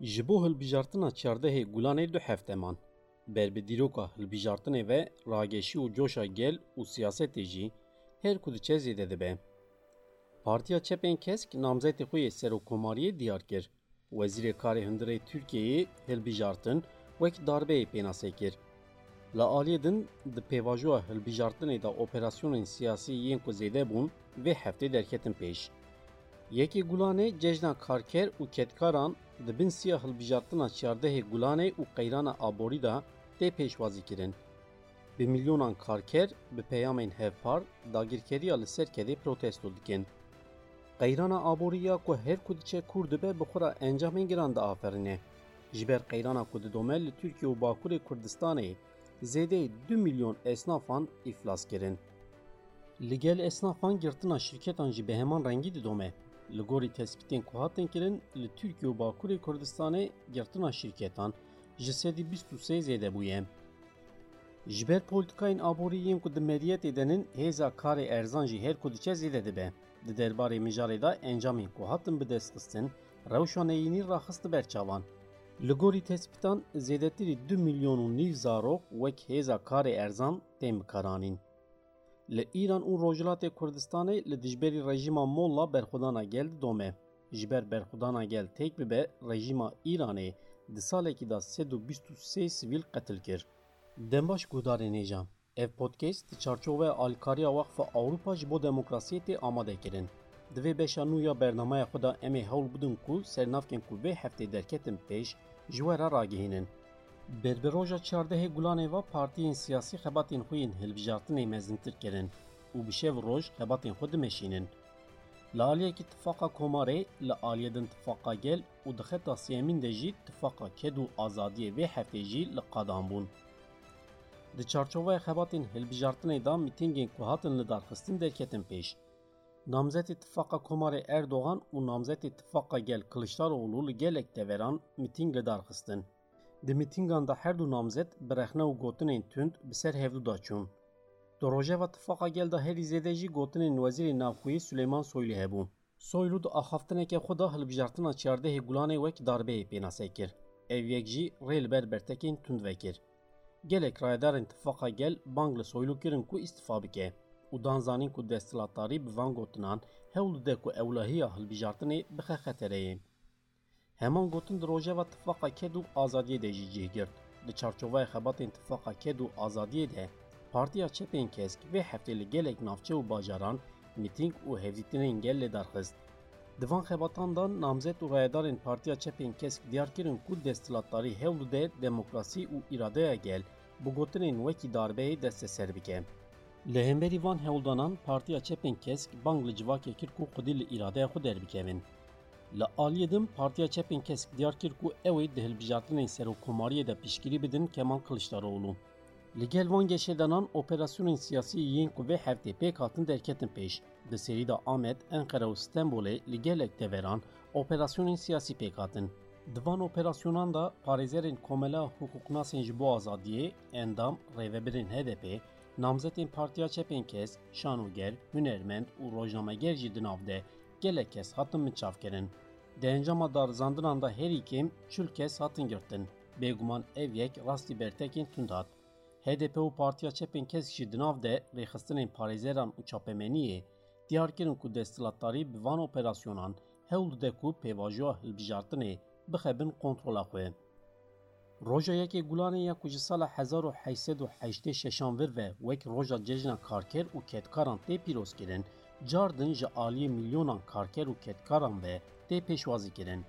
Ji bo hilbijartina çardehê Gulanê du hefteman. Ber bi dîroka hilbijartinê ve rageşî û coşa gel û siyasetê jî her ku diçe zêde dibe. Partiya Çepên Kesk namzetê xwe yê serokkomariyê diyar kir. Wezîrê Karê Hundirê Tirkiyeyê hilbijartin wek darbeyê pênasê kir. Li aliyê din di pêvajoya hilbijartinê de operasyonên siyasî yên ku zêde bûn vê heftê derketin pêş. Yekê Gulanê cejna karker û ketkaran di bin siya hilbijartina çardehê Gulanê û qeyrana aborî da tê pêşwazî kirin. Bi milyonan karker bi peyamên hevpar dagirkeriya li ser kedê protesto dikin. Qeyrana aboriya ku her ku diçe kur dibe bi re encamên giran diaferîne. Ji ber qeyrana ku didome li Tirkiye û Bakurê Kurdistanê zêdeyê du milyon esnafan îflas kirin. Li gel esnafan girtina şirketan jî bi heman rengî didome. Li gorî tespîtên ku hatin kirin li Tirkiye û Bakurê Kurdistanê girtina şirketan ji sedî bîst û sê zêde bûye. Ji ber polîtikayên aboriyên ku di medyetê denin hêza karê erzan jî her ku diçe zêde dibe. Di derbarê mijarê da encamên ku hatin bi destxistin rewşa neyînî raxisti ber çavan. Li gorî tespîtan zêdetirî du milyon û nîv zarok wek hêza karê erzan bikaranîn. Li Îran û Rojhilatê Kurdistanê li dijberî rejîma Molla berxwedana gel didome. Ji ber berxwedana gel têk bibe rejîma Îranê di salekî da sed û bîst û sê sivîl qetil kir. Dembaş guhdarê nêja. Ev podcast di çarçoveya alîkariya Wexfa Awropa ji bo demokrasiyê tê amade kirin. Di vê beşa nû ya bernameya xwe da em ê hewl bidin ku sernavkên ku vê heftê derketin pêş ji we re ragihînin. Berberoja çardehê Gulanê ve partiyên siyasî xebatên xwe yên hilbijartinê mezintir kirin û bi şev roj xebatên xwe dimeşînin. Li aliyekî tifaka Komarê li aliyê din tifaka gel û di xeta sêmîn de jî tifaka ked û azadiyê vê heftê jî li qadan bûn. Di çarçoveya xebatên hilbijartinê da mîtingên ku li darxistin derketin pêş. Namzetê tifaka Komarê Erdogan û namzetê tifaka gel Kılıçdaroğlu li gelek deveran mîting li darxistin. Di mîtingan her du namzet bi rexne û gotinên tund bi ser hevdû da çûn. Di rojeva tifaka gel da herî zêde jî gotinên Wezîrê Navxweyî Süleyman Soylû hebû. Soylû di axaftineke xwe da hilbijartina çardehê Gulanê wek darbeyê pênasê kir. Ev yek jî rê li ber bertekên tund vekir. Gelek rayedarên tifaka gel bang li kirin ku îstîfa bike û ku desthilatdarî bi van gotinan hewl dide ku ewlehiya hilbijartinê bixe xetereyê. Heman gotin di rojeva tifaka ked û azadiyê de jî cih girt. Di çarçoveya xebatên tifaka ked û azadiyê de Partiya Çepên Kesk vê heftê li gelek navçe û bajaran mîting û hevdîtinên gel lê darxist. Di van xebatan da namzet û rayedarên Partiya Çepên Kesk diyar kirin ku desthilatdarî hewl dide demokrasî û îradeya gel bi gotinên wekî darbeyê desteser bike. Li hemberî van hewldanan Partiya Çepên Kesk bang li civakê kir ku xwedî li îradeya xwe derbikevin. Li aliyê din Partiya Çepên Kesk diyar kir ku ew ê di hilbijartinên serokkomariyê de piştgirî bidin Kemal Kılıçdaroğlu. Li gel van geşedanan operasyonên siyasî yên ku vê heftê pêk derketin pêş. Di serî da Amed, Enqere û Stenbolê li gelek deveran operasyonên siyasî pêk hatin. Di van operasyonan da parêzerên komela hukuknasên ji bo azadiyê, endam, rêvebirên HDP, namzetên Partiya Çepên Kesk, Şanûger, Hünermend û Rojnameger jî gelek kes hatin min çavkirin. Di encama darizandinan da herî kêm çul kes hatin girtin. Bêguman ev yek rastî bertekên tund hat. HDP û Partiya Çepên Kesk jî di nav de rêxistinên parêzeran û çapemeniyê diyar kirin ku desthilatdarî bi van operasyonan hewl dide ku hilbijartinê bixebin kontrola xwe. Roja yekê Gulanê ya ku ji sala 1880 şeşan vir ve wek roja cejna karker û ketkaran tê pîroz kirin, cardin ji aliyê milyonan karker û ketkaran ve tê pêşwazî kirin.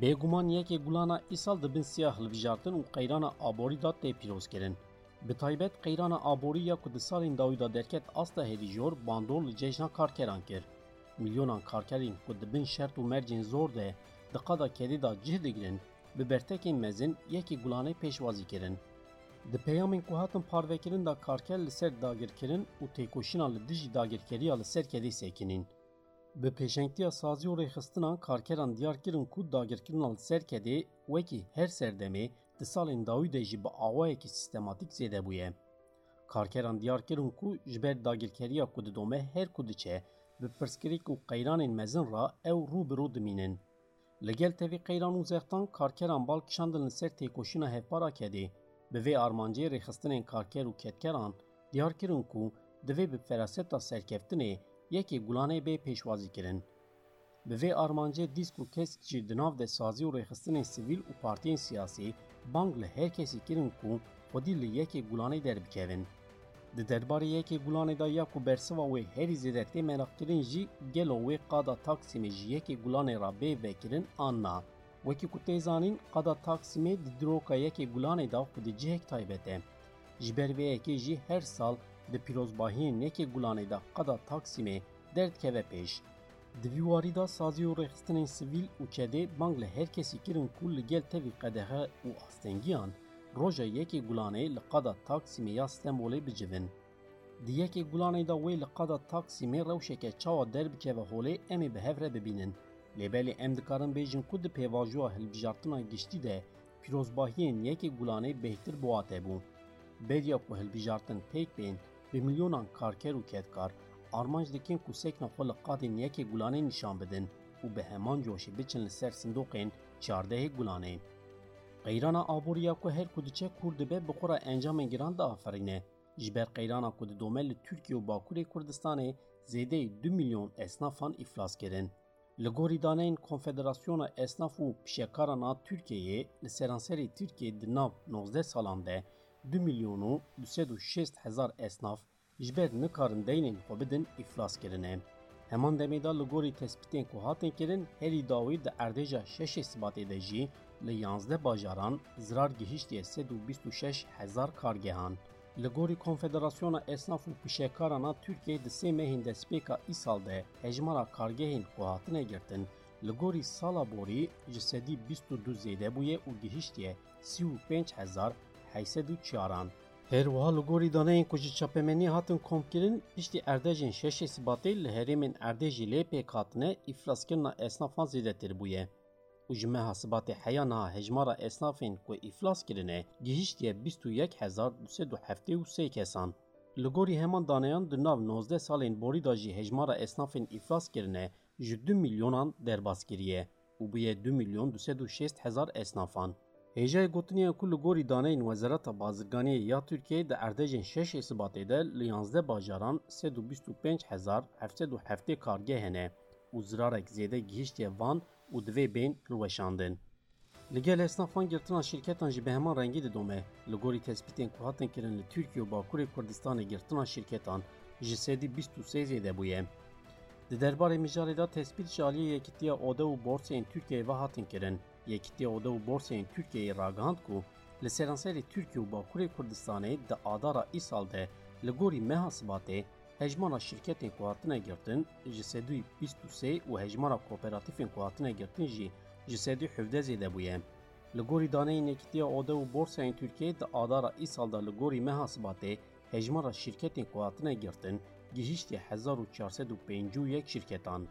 Bêguman yekê Gulana îsal dibin siya hilbijartin û qeyrana aborî da tê pîroz kirin. Bi taybet qeyrana aborî ya ku di salên dawî da derket asta herî jor bandor li cejna karkeran kir. Milyonan karkerên ku dibin şert û mercên zor de di qada kedî da cih digirin, bi Di peyamên ku hatin parvekirin da karker ser dagirkirin û têkoşîna li dijî dagirkeriya li ser kedê sekinin. Bi pêşengtiya sazî û rêxistinan karkeran diyar kirin ku dagirkirina li ser kedê her serdemê di salên dawî de jî bi sîstematîk zêde. Karkeran diyar kirin ku ji ber dagirkeriya ku didome her ku diçe bi pirsgirêk û qeyranên mezin ra ew rû bi rû dimînin. Qeyran û zextan karkeran bal kişandin li ser têkoşîna hevpara kedê bi vê armanceyê rêxistinên karker û ketkeran diyar kirin ku divê bi feraseta serkeftinê yekê gulanê bê pêşwazî kirin. Bi vê armancê dîsk û kesk jî di nav de sazî û rêxistinên sivîl û partiyên siyasî bang li her kesî kirin ku xwedî li yekê gulanê derbikevin. Di derbarê yekê gulanê da ya ku bersiva wê herî zêde tê merakkirin jî gelo wê qada Taksimê ji yekê gulanê ra bê vekirin an tê zanîn qada Taksimê di diroka yekê gulanê da ku di cihek taybet e. Ji ber vê her sal di pîrozbahiyên yekê gulanê da qada Taksimê derdkeve pêş. Di vî warî da sazî û rêxistinên sivîl û kedê bang li kirin ku gel tevî qedehe û astengiyan roja yekê gulanê li qada Taksimê ya Stenbolê bicivin. Di yekê gulanê da wê li qada Taksimê rewşeke çawa derbikeve holê em ê bi hev re. Lêbelê em dikarin bêjin ku di pêvajoya hilbijartina giştî de pîrozbahiyên yekê gulanê bêhtir buate bû. Bêriya ku hilbijartin pêk bên bi milyonan karker û ketkar armanc dikin ku sekna xwe li qadên yekê gulanê nîşan bidin û bi heman coşî biçin li ser sindoqên çardehê gulanê. Qeyrana aboriya ku her ku diçe Kur dibe bi re encamên giran diafirîne. Ji ber qeyrana ku didome li Tirkiye û Bakurê Kurdistanê zêdeyî 2 milyon esnafan îflas kirin. Li gorî daneyên Konfederasyona Esnaf û Pişekaran a Tirkiyeyê li seranserê Tirkiye di nav 19 salan de 2 milyon û 206 hezar esnaf ji ber nikarin deynên xwe bidin îflas kirine. Heman demê da li gorî tespîtên ku hatin kirin herî dawî di erdêja şeşê sibatê de jî li 11 bajaran zirar gihîştiye 126 hezar kargehan. Pişekaran a Tirkiye di sê mehên destpêka îsal de hejmara kargehên ku hatine girtin li gorî sala borî ji sedî 22 zêde bûye û gihîştiye 35 hezar 804 Her wiha li gorî daneyên ku ji çapemenî hatin komkirin piştî erdejên şeşê sibatê li herêmên erdêjî lê pêk hatine îflaskirina esnafan. Û ji meha sibatê heya niha hejmara esnafên ku îflas kirine gihîştiye 21273 kesan. Li gorî heman daneyan di nav 19 salên borî da jî hejmara esnafên îflas kirine ji 2 milyonan derbas kiriye û bûye 2 milyon 206 hezar esnafan. Hêjayê gotiniya ku li gorî daneyên Wezareta Bazirganiyê ya Tirkiye di erdêjên şeşê sibatê de li 11 bajaran 325 hezar 707 kargeh hene û zirarek zêde gihîştiye van û divê bên hilweşandin. Li gel esnafan girtina şirketan jî bi heman rengî didome li gorî tespîtên ku hatin kirin li Tirkiye û Bakurê Kurdistanê girtina şirketan ji sedî 23 zêde bûye. Di derbarê mijarê da tespît ji aliyê Yekîtiya Oda û Borseyên Tirkiyeyê ve hatin kirin. Yekîtiya Oda û Borseyên Tirkiyeyê ragihand ku li seranserê Tirkiye û Bakurê Kurdistanê di adara îsal de li hejmara şirketên ku hatine girtin ji sedû 23 û hejmara kooperatîfên ku hatine girtin jî ji sedî 17 zêde bûye. Li gorî daneyên Oda û Borsayên Tirkiye di adara îsal da li gorî meha sibatê hejmara şirketên ku hatine girtin gihîştiye 1451 şirketan.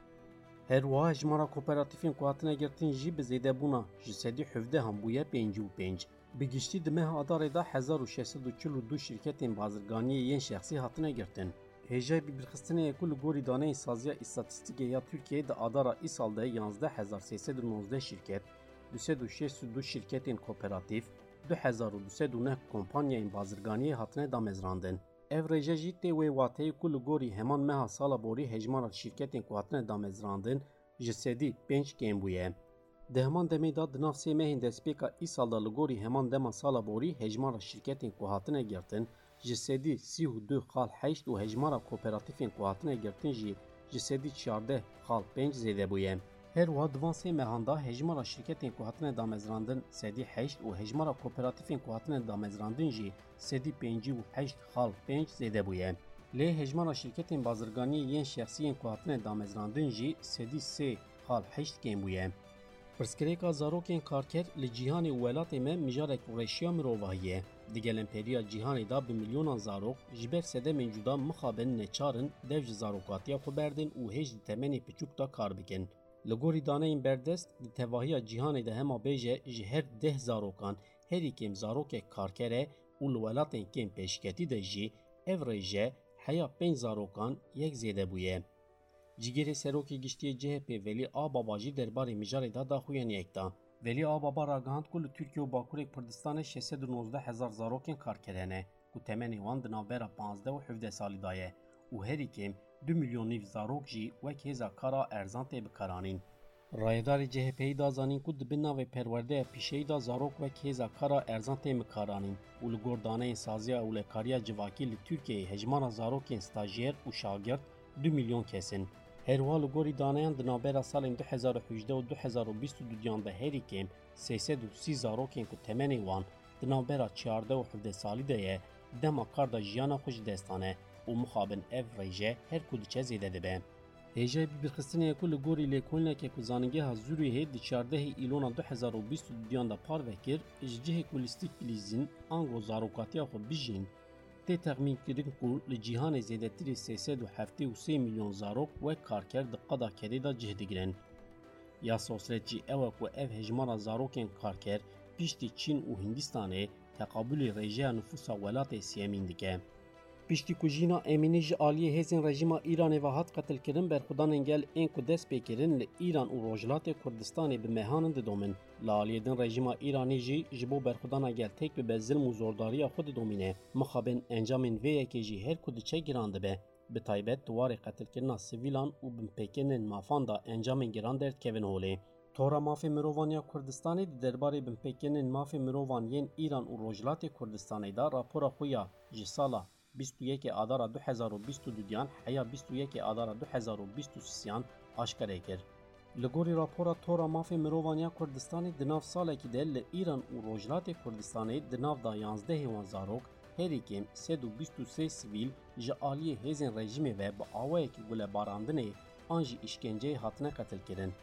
Her wiha hejmara kooperatîfên ku hatine girtin jî bi zêdebûna ji sedî 17 han bûye 55. Bi giştî di meha adarê da 1642 şirketên bazirganiyê yên şexsî hatine girtin. Hêjayê bibirxistinê ku li gorî daneyên saziya îstatîstîkê ya Tirkiye di adara îsal de 11319 şirket, 262 şirketên kooperatîv, 2209 kompanyayên bazirganiyê hatine damezrandin. Ev rêje jî tê wê wateyê ku li gorî heman meha sala borî hejmara şirketên ku hatine damezrandin ji sedî pênc kêm bûye. Di heman demê da di sê dema sala borî hejmara şirketên ku hatine hejmara kooperatîfên ku hatine girtin jî ji sedî çardeh xal pênc zêde bûye. Her wiha divan sê mehan da hejmara şirketên ku hatine damezrandin sedî heşt û hejmara kooperatîfên ku hatine damezrandin jî sedî pêncî û heşt xal pênc zêde bûye. Lê hejmara şirketên bazirganiyê yên şexsiyên ku hatine damezrandin jî sedî sê xal heşt kêm bûye. Pirsgirêka zarokên karker li cîhanê û welatê me mijarek reşiya mirovahî دی گیلن پریہ جیہان ای داب میلیون زاروخ جبر سدہ من جدا مخابن نچارن دج زاروخات یا خبر دین او هج تمنه پچوک دا کار بکن. لگوری دانه این بردس تہ واهیا جیہان دہما بیج ای جہر دہ زاروکان هریکم زاروکه کارکرے او لوالاتن کین پیشگتی دجی ایوراجے حیا پن زاروکان یک زیده بویے جگرے سروک گشتی جه پولی اب اباجی دربار میچار دادہ خو یانیکتا Velî Ababa ragihand ku li Tirkiye û Bakurê Kurdistanê 619 hezar zarokên karkerene ku temenê wan di navbera 15 û 17 salî da ye û herî kêm 2 milyon nîv zarok jî wek hêza kara erzan tê bikaranîn. Rayedarê CHP'yê da zanîn ku di bin navê perwerdeya pîşeyî da zarok wek hêza kara erzan tê mikaranîn û li gor daneyên saziya ewlekariya civakî li Tirkiyeyê hejmara zarokên stajyer û şagirt 2 milyon kesin. Li gorî daneyan di navbera salên 2018 û 2022 de herî kêm 330 zarokên ku temenê wan di navbera 14 û 17 salî de ye dema kar da jiyana xwe ji û mixabin ev rêje her ku diçe zêde dibe. Hêja bibirxistinê ku li gorî lêkolînekê ku zanîngeha Zûriyê di 14 îlona 2022 da par vekir ji cihê ku ango zarokatiya xwe bijîn تی تخمین کردن کو لجیهان زیدتری 373 میلیون زاروک و کارکرد قدا کدی دا جه دگرن. یا سوسرت جی اوک و اف هجمارا زاروکن کارکر پیشتی چین و هندستانه تقابل ریجه نفوس ولات سیمین دیگه. Piştî ku jîna Emînî ji aliyê hêzên rejîma Îranê ve hat qetilkirin berxudanên gel ên ku dest pêkirin li Îran û Rojhilatê Kurdistanê bi mehanin didomin. Li aliyê din rejîma Îranê jî ji bo berxudana gel têk bibe zilm û zordariya xwe didomîne. Mixabin encamên vê yekê jî her ku diçe giran dibe. Bi taybet duwarê qetilkirina sivîlan û binpêkirinin mafan da encamên giran derdkevin holê. Tora mafê mirovan ya Kurdistanê di derbarê binpêkirinin mafê mirovan yên Îran û Rojhilatê Kurdistanê da rapora xwe ya ji sala 21 Adara 2022 heya 21 Adara 2023 aşkarê kir. Li gorî rapora tora mafê mirovan ya Kurdistanê di nav salekî de li Îran û Rojhilatê Kurdistanê di nav da 11 wan zarok herî kêm 123 sivîl ji aliyê hêzên rejimê ve bi awayekî gulebarandinê an jî îşkenceyê hatine qetilkirin.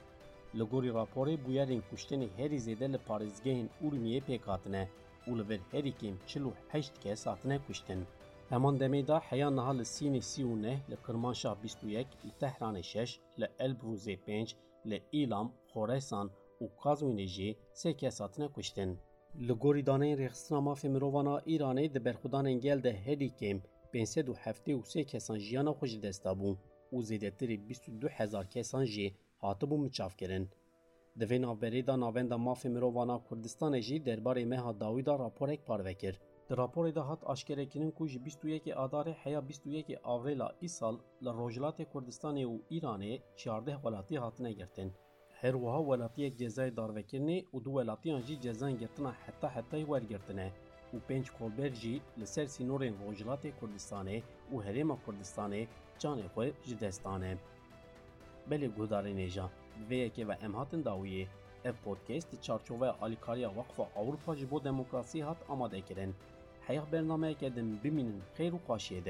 Li gorî raporê bûyerên kuştinê herî zêde li parêzgehên Urmiyê pêk hatine û li vir herî kêm 48 kes hatine kuştin. همان دمێدا حەیە نەها لە سینی سیونە لە کرمانشا 21 لە تەحرانە 6 لە ئەلبروزێ 5 لە ئیلام خۆرەسان û qazwînê sê kes hatine kuştin. Li gorî daneyên rêxistina mafê mirovana Îranê di berxudanên gel de herî kêm pênsed û heftê û sê kesan jiyana xwe ji desta bûn û zêdetirî bîst û du hezar kesan jê hatibû miçavkirin. Di vê navberê da navenda mafê mirovana Kurdistanê jî derbarê meha dawî da raporek parve kir. Di raporê de hat aşkerekirinin ku ji 21 Adarê heya 21 Avrêla îsal li Rojhilatê Kurdistanê û Îranê 14 welatî hatine girtin. Her wiha welatiyek cezayê darvekirinê û du welatiyan jî cezayên girtina heta hetayê wergirtine û pênc kolber jî li ser sînorên Rojhilatê Kurdistanê û Herêma Kurdistanê canê xwe ji dest dane. Belê guhdarê nêja vê yekê ve em hatin dawiyê ev podcast çarçoveya alîkariya Waqfa Awropa ji bo demokrasiyê hat amadekirin. حياة برنامه که دن بمینن خیر و قاشیه